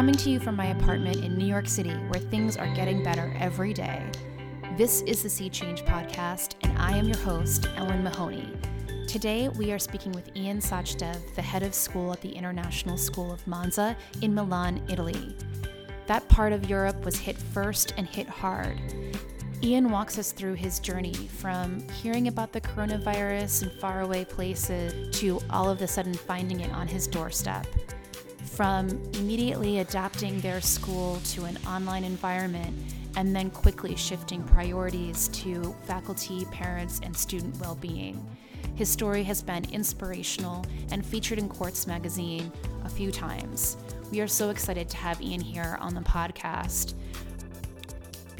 Coming to you from my apartment in New York City, where things are getting better every day. This is the Sea Change Podcast, and I am your host, Ellen Mahoney. Today, we are speaking with Iain Sachdev, the head of school at the International School of Monza in Milan, Italy. That part of Europe was hit first and hit hard. Iain walks us through his journey from hearing about the coronavirus in faraway places to all of a sudden finding it on his doorstep. From immediately adapting their school to an online environment and then quickly shifting priorities to faculty, parents, and student well being. His story has been inspirational and featured in Quartz magazine a few times. We are so excited to have Iain here on the podcast.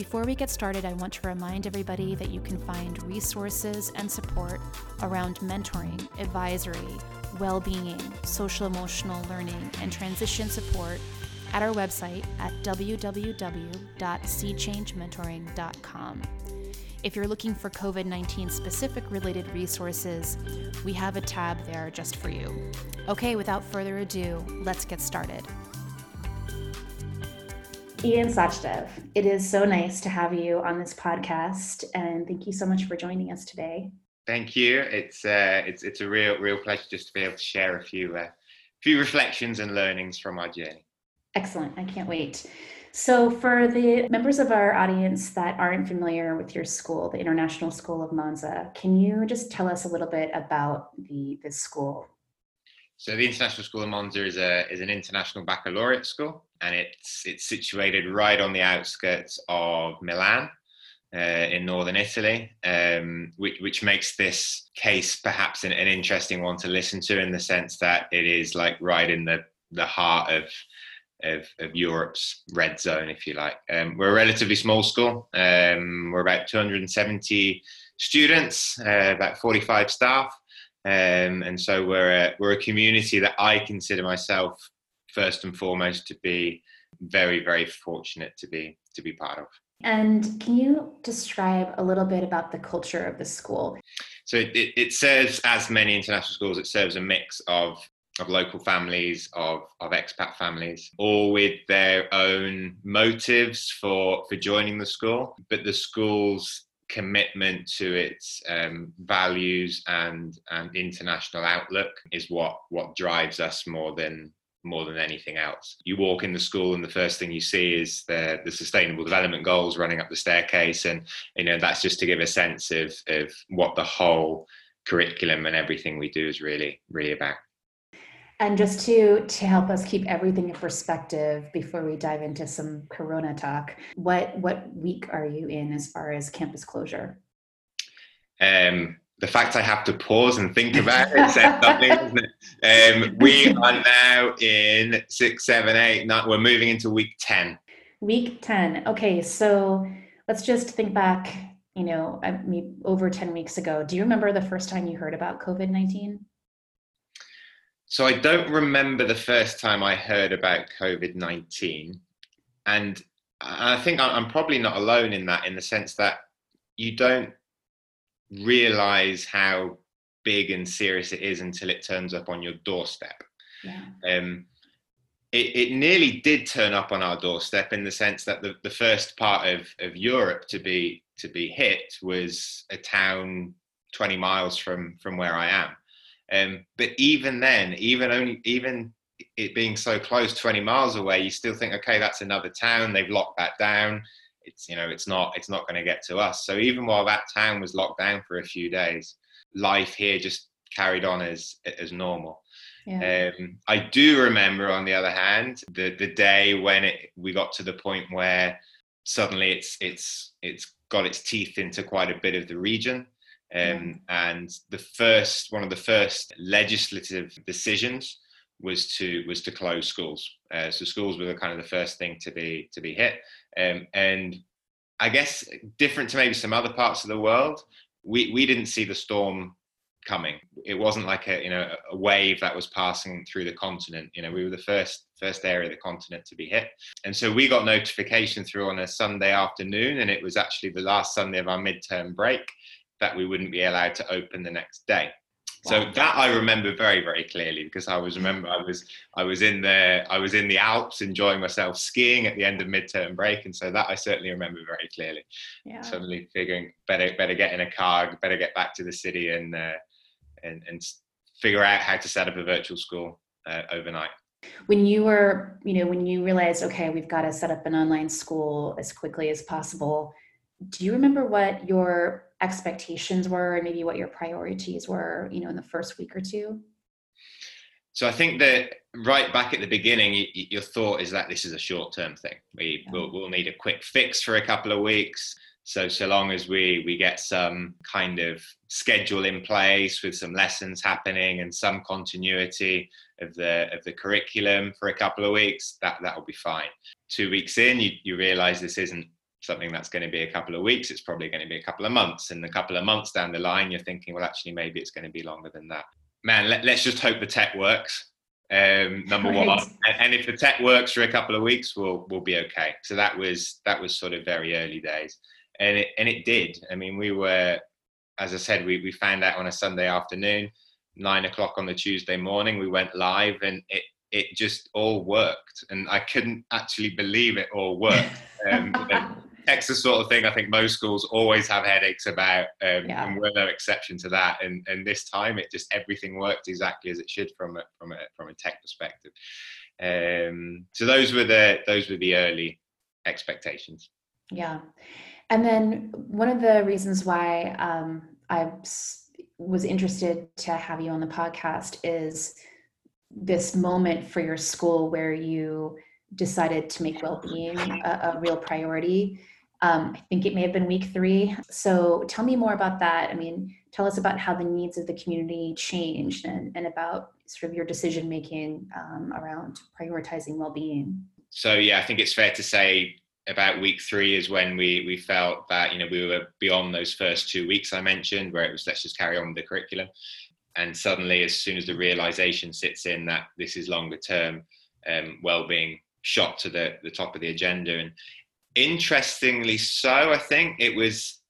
Before we get started, I want to remind everybody that you can find resources and support around mentoring, advisory, well being, social emotional learning, and transition support at our website at www.seachangementoring.com. If you're looking for COVID 19 specific related resources, we have a tab there just for you. Okay, without further ado, let's get started. Iain Sachdev, it is so nice to have you on this podcast, and thank you so much for joining us today. Thank you. It's uh, it's it's a real real pleasure just to be able to share a few uh, few reflections and learnings from our journey. Excellent. I can't wait. So, for the members of our audience that aren't familiar with your school, the International School of Monza, can you just tell us a little bit about the this school? So, the International School of Monza is a is an international baccalaureate school and it's it's situated right on the outskirts of Milan. Uh, in northern Italy, um, which, which, makes this case perhaps an, an, interesting one to listen to in the sense that it is like right in the, the heart of, of, of Europe's red zone, if you like. Um, we're a relatively small school. Um, we're about 270 students, uh, about 45 staff. Um, and so we're a, we're a community that I consider myself first and foremost to be very very fortunate to be to be part of. And can you describe a little bit about the culture of the school? So it, it, it serves as many international schools. It serves a mix of of local families of of expat families all with their own motives for for joining the school. But the school's commitment to its um, values and and international outlook is what what drives us more than more than anything else. You walk in the school and the first thing you see is the, the sustainable development goals running up the staircase. And, you know, that's just to give a sense of, of what the whole curriculum and everything we do is really, really about. And just to to help us keep everything in perspective before we dive into some Corona talk, what what week are you in as far as campus closure? Um, the fact I have to pause and think about it says something, um, we are now in six, seven, eight, nine. We're moving into week 10. Week 10. Okay, so let's just think back, you know, I mean, over 10 weeks ago. Do you remember the first time you heard about COVID 19? So I don't remember the first time I heard about COVID 19. And I think I'm probably not alone in that, in the sense that you don't realize how big and serious it is until it turns up on your doorstep. Yeah. Um, it, it nearly did turn up on our doorstep in the sense that the, the first part of, of Europe to be to be hit was a town 20 miles from from where I am. Um, but even then, even only even it being so close, 20 miles away, you still think, okay, that's another town. They've locked that down it's you know it's not it's not going to get to us so even while that town was locked down for a few days life here just carried on as as normal yeah. um, i do remember on the other hand the the day when it we got to the point where suddenly it's it's it's got its teeth into quite a bit of the region um, yeah. and the first one of the first legislative decisions was to was to close schools. Uh, so schools were the kind of the first thing to be to be hit. Um, and I guess different to maybe some other parts of the world, we we didn't see the storm coming. It wasn't like a you know a wave that was passing through the continent. You know, we were the first first area of the continent to be hit, and so we got notification through on a Sunday afternoon, and it was actually the last Sunday of our midterm break that we wouldn't be allowed to open the next day. So that I remember very, very clearly because I was remember I was I was in the I was in the Alps enjoying myself skiing at the end of midterm break, and so that I certainly remember very clearly. Yeah. Suddenly figuring better better get in a car, better get back to the city, and uh, and and figure out how to set up a virtual school uh, overnight. When you were, you know, when you realized, okay, we've got to set up an online school as quickly as possible. Do you remember what your expectations were and maybe what your priorities were you know in the first week or two? So i think that right back at the beginning you, your thought is that this is a short term thing. We yeah. will we'll need a quick fix for a couple of weeks. So so long as we we get some kind of schedule in place with some lessons happening and some continuity of the of the curriculum for a couple of weeks that that will be fine. Two weeks in you, you realize this isn't something that's going to be a couple of weeks, it's probably going to be a couple of months. And a couple of months down the line, you're thinking, well, actually, maybe it's going to be longer than that. Man, let, us just hope the tech works. Um, number right. one, and, and, if the tech works for a couple of weeks, we'll we'll be okay. So that was that was sort of very early days, and it and it did. I mean, we were, as I said, we we found out on a Sunday afternoon, nine o'clock on the Tuesday morning. We went live, and it it just all worked, and I couldn't actually believe it all worked. Um, tech's the sort of thing I think most schools always have headaches about, um, yeah. and we're no exception to that. And and this time, it just everything worked exactly as it should from a from a from a tech perspective. Um, so those were the those were the early expectations. Yeah, and then one of the reasons why um, I was interested to have you on the podcast is this moment for your school where you decided to make well-being a, a real priority um, I think it may have been week three. So tell me more about that. I mean, tell us about how the needs of the community changed and, and about sort of your decision making um, around prioritizing well-being. So yeah, I think it's fair to say about week three is when we we felt that you know we were beyond those first two weeks I mentioned, where it was let's just carry on with the curriculum, and suddenly as soon as the realization sits in that this is longer term um, well-being shot to the the top of the agenda and interestingly so i think it was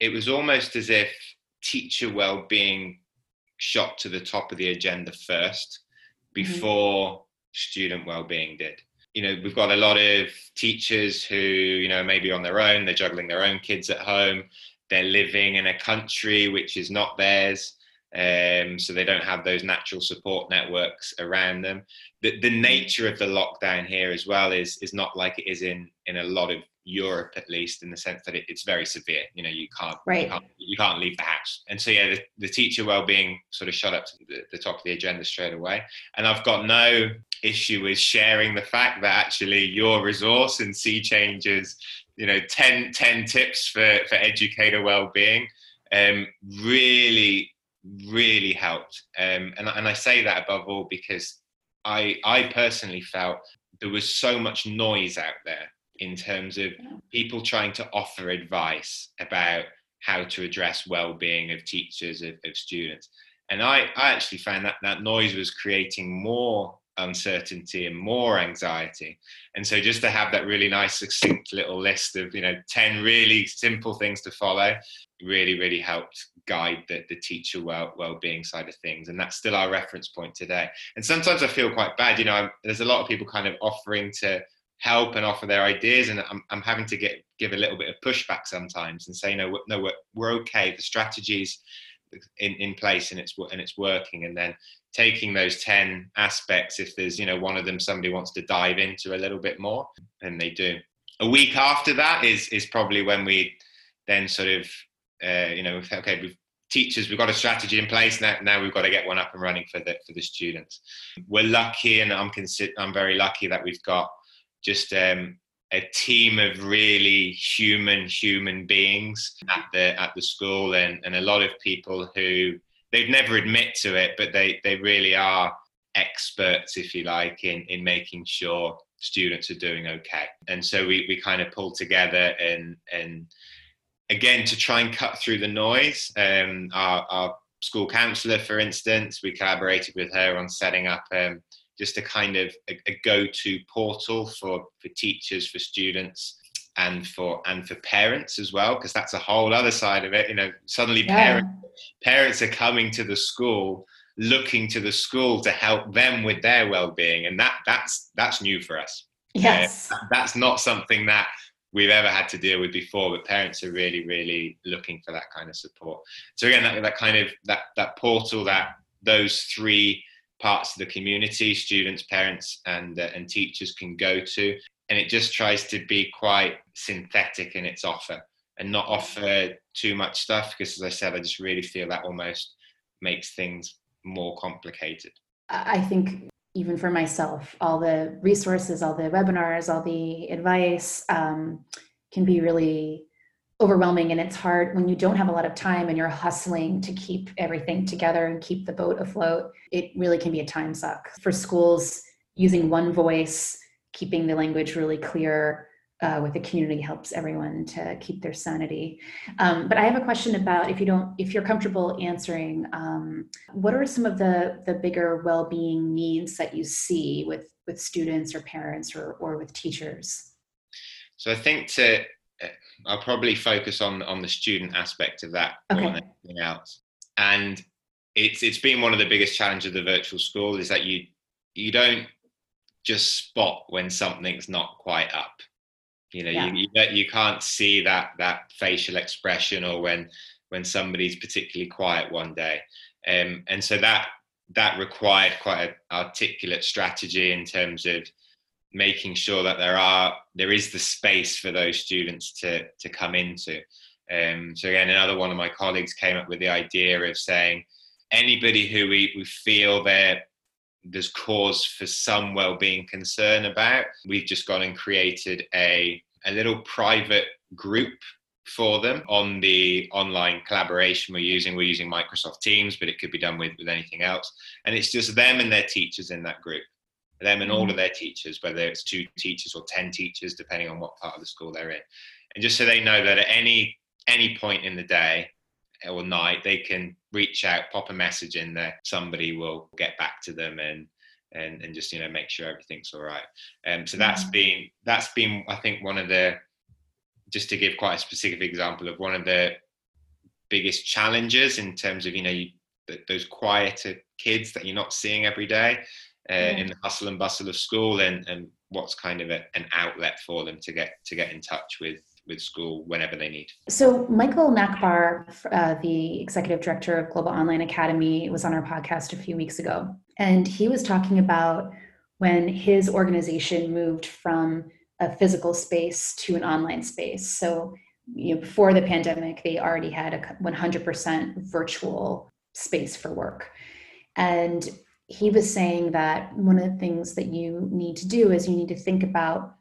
it was almost as if teacher well-being shot to the top of the agenda first mm-hmm. before mm-hmm. student well-being did you know we've got a lot of teachers who you know maybe on their own they're juggling their own kids at home they're living in a country which is not theirs um, so they don't have those natural support networks around them. The, the nature of the lockdown here as well is is not like it is in in a lot of Europe, at least, in the sense that it, it's very severe. You know, you can't, right. you can't, you can't leave the house, and so yeah, the, the teacher well-being sort of shot up to the, the top of the agenda straight away. And I've got no issue with sharing the fact that actually your resource and Sea Changes, you know, 10, 10 tips for for educator well-being, um, really really helped. Um, and, and I say that above all because I, I personally felt there was so much noise out there in terms of people trying to offer advice about how to address well-being of teachers of, of students. And I, I actually found that that noise was creating more uncertainty and more anxiety. And so just to have that really nice succinct little list of you know 10 really simple things to follow really really helped guide the, the teacher well well-being side of things and that's still our reference point today. And sometimes i feel quite bad you know I'm, there's a lot of people kind of offering to help and offer their ideas and I'm, I'm having to get give a little bit of pushback sometimes and say no no we're, we're okay. The strategies in, in place and it's and it's working. And then taking those 10 aspects if there's you know one of them somebody wants to dive into a little bit more and they do. A week after that is is probably when we then sort of uh, you know okay we've teachers we've got a strategy in place. Now now we've got to get one up and running for the for the students. We're lucky and i'm i'm very lucky that we've got just um, a team of really human human beings at the at the school and, and a lot of people who they'd never admit to it but they they really are experts if you like in in making sure students are doing okay. And so we we kind of pull together and and again to try and cut through the noise um our, our school counselor for instance we collaborated with her on setting up um, just a kind of a, a go-to portal for for teachers for students and for and for parents as well because that's a whole other side of it you know suddenly Yeah. parents parents are coming to the school looking to the school to help them with their well-being and that that's that's new for us Yes. that's not something that we've ever had to deal with before but parents are really really looking for that kind of support. So again that, that kind of that that portal that those three parts of the community students parents and uh, and teachers can go to and it just tries to be quite synthetic in its offer and not offer too much stuff because as i said i just really feel that almost makes things more complicated. I I think even for myself, all the resources, all the webinars, all the advice um, can be really overwhelming. And it's hard when you don't have a lot of time and you're hustling to keep everything together and keep the boat afloat. It really can be a time suck. For schools, using one voice, keeping the language really clear. Uh, with the community helps everyone to keep their sanity. Um, but I have a question about if you don't, if you're comfortable answering, um, what are some of the the bigger well-being needs that you see with with students or parents or or with teachers? So I think to uh, I'll probably focus on on the student aspect of that more Okay. than anything else. And it's it's been one of the biggest challenges of the virtual school is that you you don't just spot when something's not quite up. You know, Yeah. you, you you can't see that that facial expression or when when somebody's particularly quiet one day. Um, and so that that required quite an articulate strategy in terms of making sure that there are there is the space for those students to to come into. Um, so again, another one of my colleagues came up with the idea of saying anybody who we, we feel there there's cause for some well-being concern about, we've just gone and created a a little private group for them on the online collaboration we're using. We're using Microsoft Teams, but it could be done with, with anything else. And it's just them and their teachers in that group them and all mm-hmm. of their teachers, whether it's two teachers or 10 teachers, depending on what part of the school they're in. And just so they know that at any any point in the day or night, they can reach out, pop a message in there. Somebody will get back to them and and, and just you know make sure everything's all right. Um, so that's been that's been I think one of the just to give quite a specific example of one of the biggest challenges in terms of you know you, th- those quieter kids that you're not seeing every day uh, Yeah. in the hustle and bustle of school and, and what's kind of a, an outlet for them to get to get in touch with with school whenever they need So Michael Nachbar, uh, the executive director of Global Online Academy, was on our podcast a few weeks ago, and he was talking about when his organization moved from a physical space to an online space. So you know, before the pandemic, they already had a 100% virtual space for work, and he was saying that one of the things that you need to do is you need to think about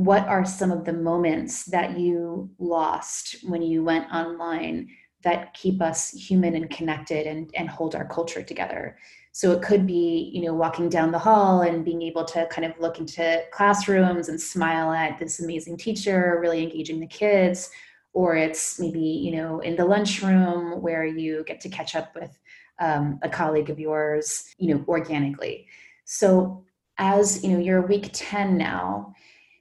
what are some of the moments that you lost when you went online that keep us human and connected and, and hold our culture together? So it could be you know walking down the hall and being able to kind of look into classrooms and smile at this amazing teacher really engaging the kids. Or it's maybe you know in the lunchroom where you get to catch up with um, a colleague of yours you know organically. So as you know you're week 10 now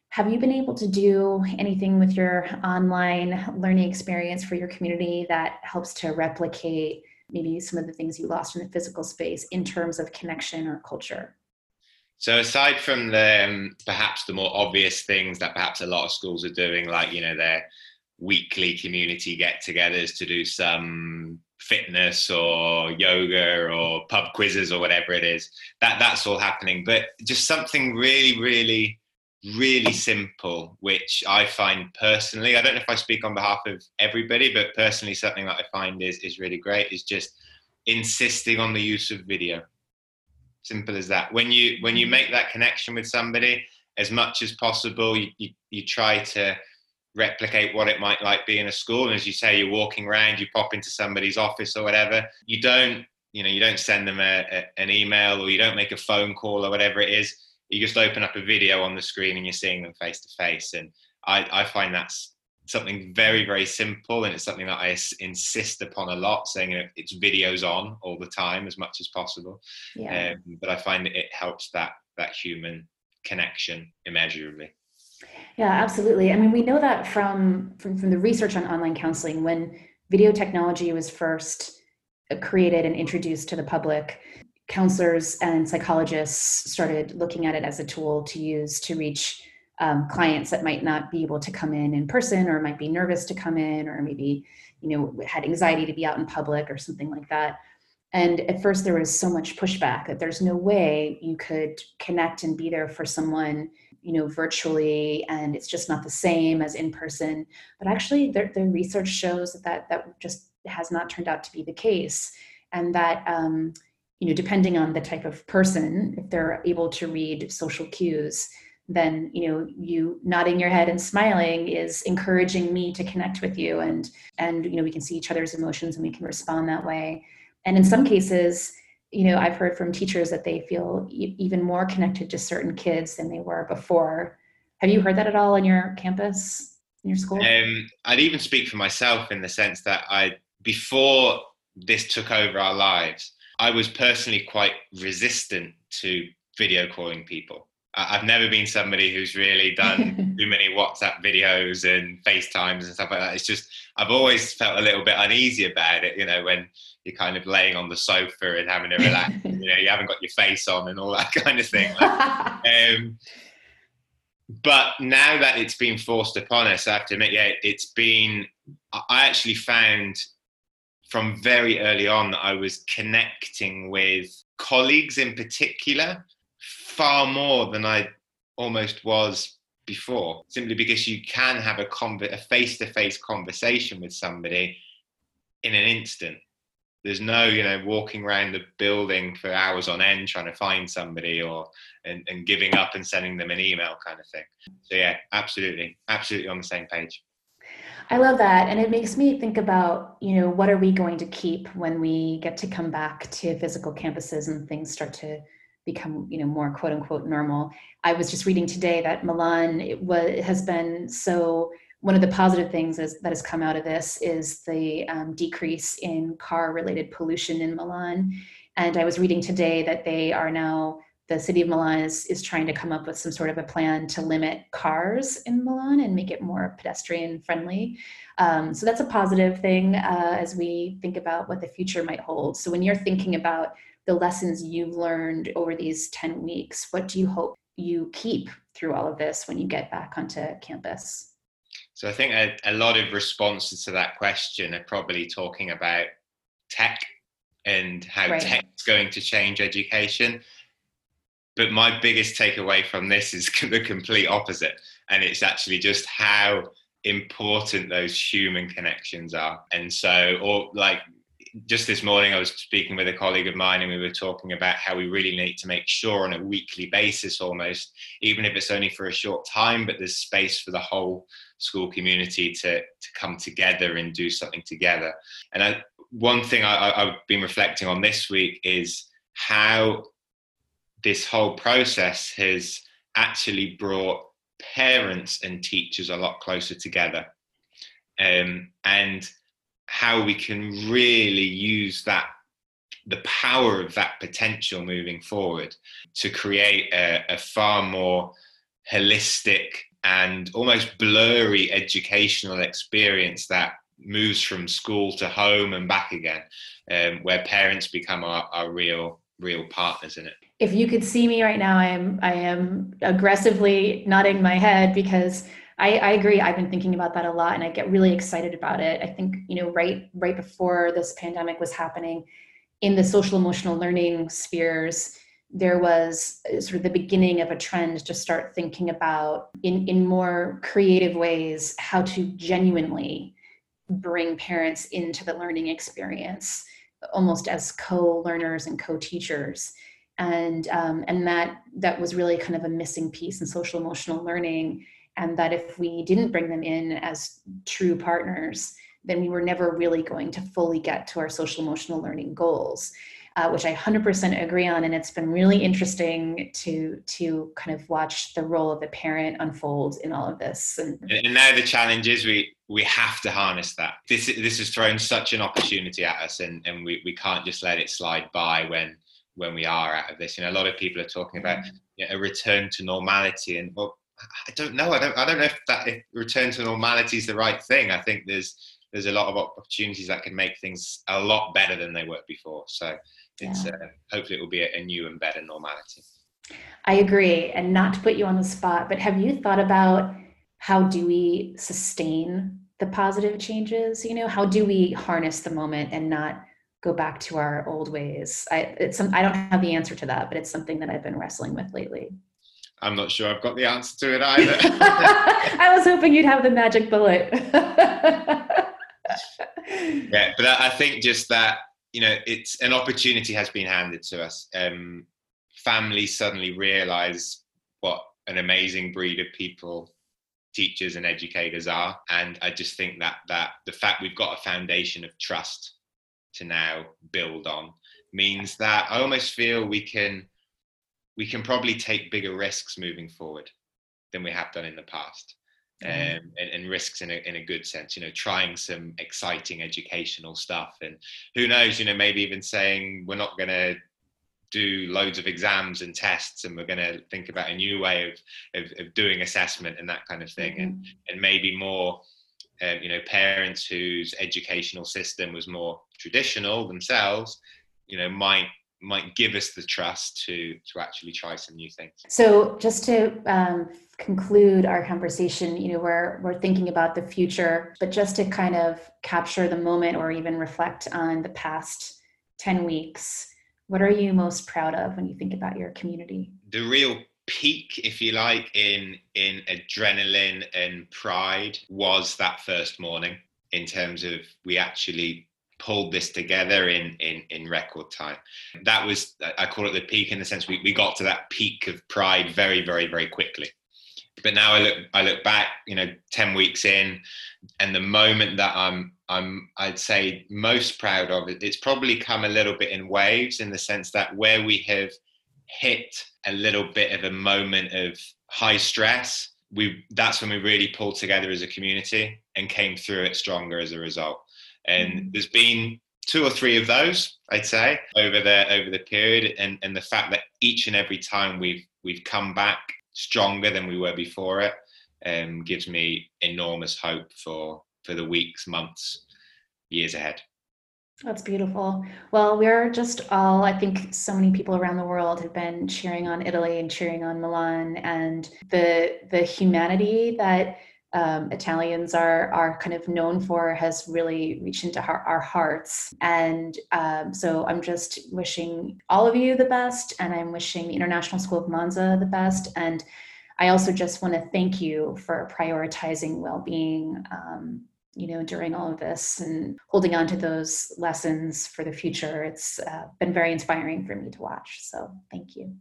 have you been able to do anything with your online learning experience for your community that helps to replicate maybe some of the things you lost in the physical space in terms of connection or culture? So aside from the um, perhaps the more obvious things that perhaps a lot of schools are doing, like you know their weekly community get-togethers to do some fitness or yoga or pub quizzes or whatever it is, that that's all happening. But just something really, really, really simple, which I find personally, I don't know if I speak on behalf of everybody, but personally, something that I find is is really great is just insisting on the use of video. Simple as that. When you when you mm. make that connection with somebody as much as possible you, you, you try to replicate what it might like be in a school. And as you say you're walking around you pop into somebody's office or whatever you don't you know you don't send them a, a, an email or you don't make a phone call or whatever it is you just open up a video on the screen and you're seeing them face to face and I, I find that's something very very simple and it's something that i insist upon a lot saying it's videos on all the time as much as possible Yeah. um, but I find it helps that that human connection immeasurably. Yeah, absolutely. I mean, we know that from, from, from the research on online counseling, when video technology was first uh, created and introduced to the public, counselors and psychologists started looking at it as a tool to use to reach um, clients that might not be able to come in in person or might be nervous to come in or maybe you know had anxiety to be out in public or something like that. And at first there was so much pushback that there's no way you could connect and be there for someone you know virtually and it's just not the same as in person. But actually the, the research shows that, that that just has not turned out to be the case and that um, you know depending on the type of person if they're able to read social cues then you know you nodding your head and smiling is encouraging me to connect with you and and you know we can see each other's emotions and we can respond that way. And in some cases you know i've heard from teachers that they feel even more connected to certain kids than they were before. Have you heard that at all on your campus in your school? Um, i'd even speak for myself in the sense that i before this took over our lives i was personally quite resistant to video calling people I've never been somebody who's really done too many WhatsApp videos and FaceTimes and stuff like that. It's just I've always felt a little bit uneasy about it. You know, when you're kind of laying on the sofa and having a relax, you know, you haven't got your face on and all that kind of thing. Like, um, but now that it's been forced upon us, I have to admit, yeah, it's been. I actually found from very early on I was connecting with colleagues in particular far more than I almost was before, simply because you can have a, conv- a face-to-face conversation with somebody in an instant. There's no, you know, walking around the building for hours on end trying to find somebody or and, and giving up and sending them an email kind of thing. So yeah, absolutely, absolutely on the same page. I love that. And it makes me think about, you know, what are we going to keep when we get to come back to physical campuses and things start to become you know more quote unquote normal i was just reading today that milan it was, has been so one of the positive things is, that has come out of this is the um, decrease in car related pollution in milan and i was reading today that they are now the city of milan is, is trying to come up with some sort of a plan to limit cars in milan and make it more pedestrian friendly. Um, so that's a positive thing uh, as we think about what the future might hold. So when you're thinking about the lessons you've learned over these 10 weeks what do you hope you keep through all of this when you get back onto campus? So i think a, a lot of responses to that question are probably talking about tech and how right. tech is going to change education but my biggest takeaway from this is the complete opposite and it's actually just how important those human connections are and so or like just this morning, I was speaking with a colleague of mine, and we were talking about how we really need to make sure on a weekly basis, almost, even if it's only for a short time, but there's space for the whole school community to, to come together and do something together. And I, one thing I, I've been reflecting on this week is how this whole process has actually brought parents and teachers a lot closer together. Um, and how we can really use that the power of that potential moving forward to create a, a far more holistic and almost blurry educational experience that moves from school to home and back again, um, where parents become our, our real real partners in it. If you could see me right now, I am I am aggressively nodding my head because I, I agree. I've been thinking about that a lot and I get really excited about it. I think, you know, right right before this pandemic was happening, in the social emotional learning spheres, there was sort of the beginning of a trend to start thinking about in, in more creative ways how to genuinely bring parents into the learning experience almost as co-learners and co-teachers. And um, and that that was really kind of a missing piece in social emotional learning and that if we didn't bring them in as true partners then we were never really going to fully get to our social emotional learning goals uh, which i 100% agree on and it's been really interesting to to kind of watch the role of the parent unfold in all of this and, and now the challenge is we we have to harness that this this has thrown such an opportunity at us and and we, we can't just let it slide by when when we are out of this you know a lot of people are talking about mm-hmm. you know, a return to normality and well I don't know. I don't. I don't know if that if return to normality is the right thing. I think there's there's a lot of opportunities that can make things a lot better than they were before. So it's yeah. uh, hopefully it will be a, a new and better normality. I agree, and not to put you on the spot, but have you thought about how do we sustain the positive changes? You know, how do we harness the moment and not go back to our old ways? I it's some, I don't have the answer to that, but it's something that I've been wrestling with lately. I'm not sure I've got the answer to it either. I was hoping you'd have the magic bullet. yeah, but I think just that you know, it's an opportunity has been handed to us. Um, families suddenly realize what an amazing breed of people teachers and educators are and i just think that that the fact we've got a foundation of trust to now build on means that i almost feel we can we can probably take bigger risks moving forward than we have done in the past um, and, and, risks in a, in a good sense you know trying some exciting educational stuff. And who knows you know maybe even saying we're not going to do loads of exams and tests and we're going to think about a new way of, of, of doing assessment and that kind of thing. Mm-hmm. and, and maybe more um, you know parents whose educational system was more traditional themselves you know might might give us the trust to to actually try some new things. So just to um, conclude our conversation you know we're we're thinking about the future but just to kind of capture the moment or even reflect on the past 10 weeks what are you most proud of when you think about your community? The real peak if you like in in adrenaline and pride was that first morning in terms of we actually pulled this together in in in record time. That was i call it the peak in the sense we, we got to that peak of pride very very very quickly. But now i look i look back you know 10 weeks in and the moment that i'm i'm i'd say most proud of it it's probably come a little bit in waves in the sense that where we have hit a little bit of a moment of high stress we that's when we really pulled together as a community and came through it stronger as a result and mm-hmm. there's been two or three of those i'd say over the over the period and and the fact that each and every time we've we've come back stronger than we were before it um, gives me enormous hope for for the weeks months years ahead that's beautiful. Well, we're just all, I think so many people around the world have been cheering on Italy and cheering on Milan and the the humanity that um, Italians are are kind of known for has really reached into our, our hearts. And um, so I'm just wishing all of you the best, and I'm wishing the International School of Monza the best. And I also just want to thank you for prioritizing well-being. Um, you know, during all of this and holding on to those lessons for the future. It's uh, been very inspiring for me to watch. So thank you.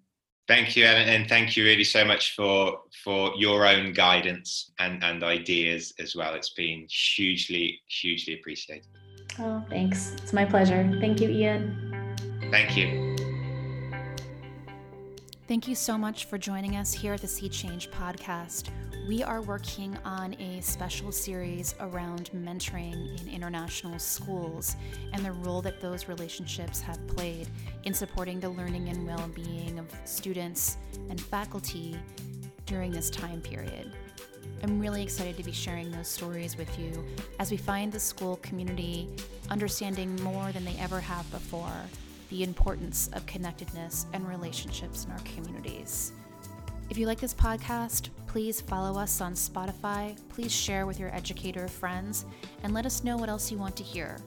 Thank you, Ellen, and thank you really so much for for your own guidance and, and ideas as well. It's been hugely, hugely appreciated. Oh, thanks. It's my pleasure. Thank you, Iain. Thank you. Thank you so much for joining us here at the Sea Change podcast. We are working on a special series around mentoring in international schools and the role that those relationships have played in supporting the learning and well being of students and faculty during this time period. I'm really excited to be sharing those stories with you as we find the school community understanding more than they ever have before the importance of connectedness and relationships in our communities. If you like this podcast, please follow us on Spotify. Please share with your educator friends and let us know what else you want to hear.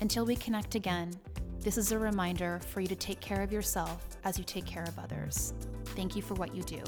Until we connect again, this is a reminder for you to take care of yourself as you take care of others. Thank you for what you do.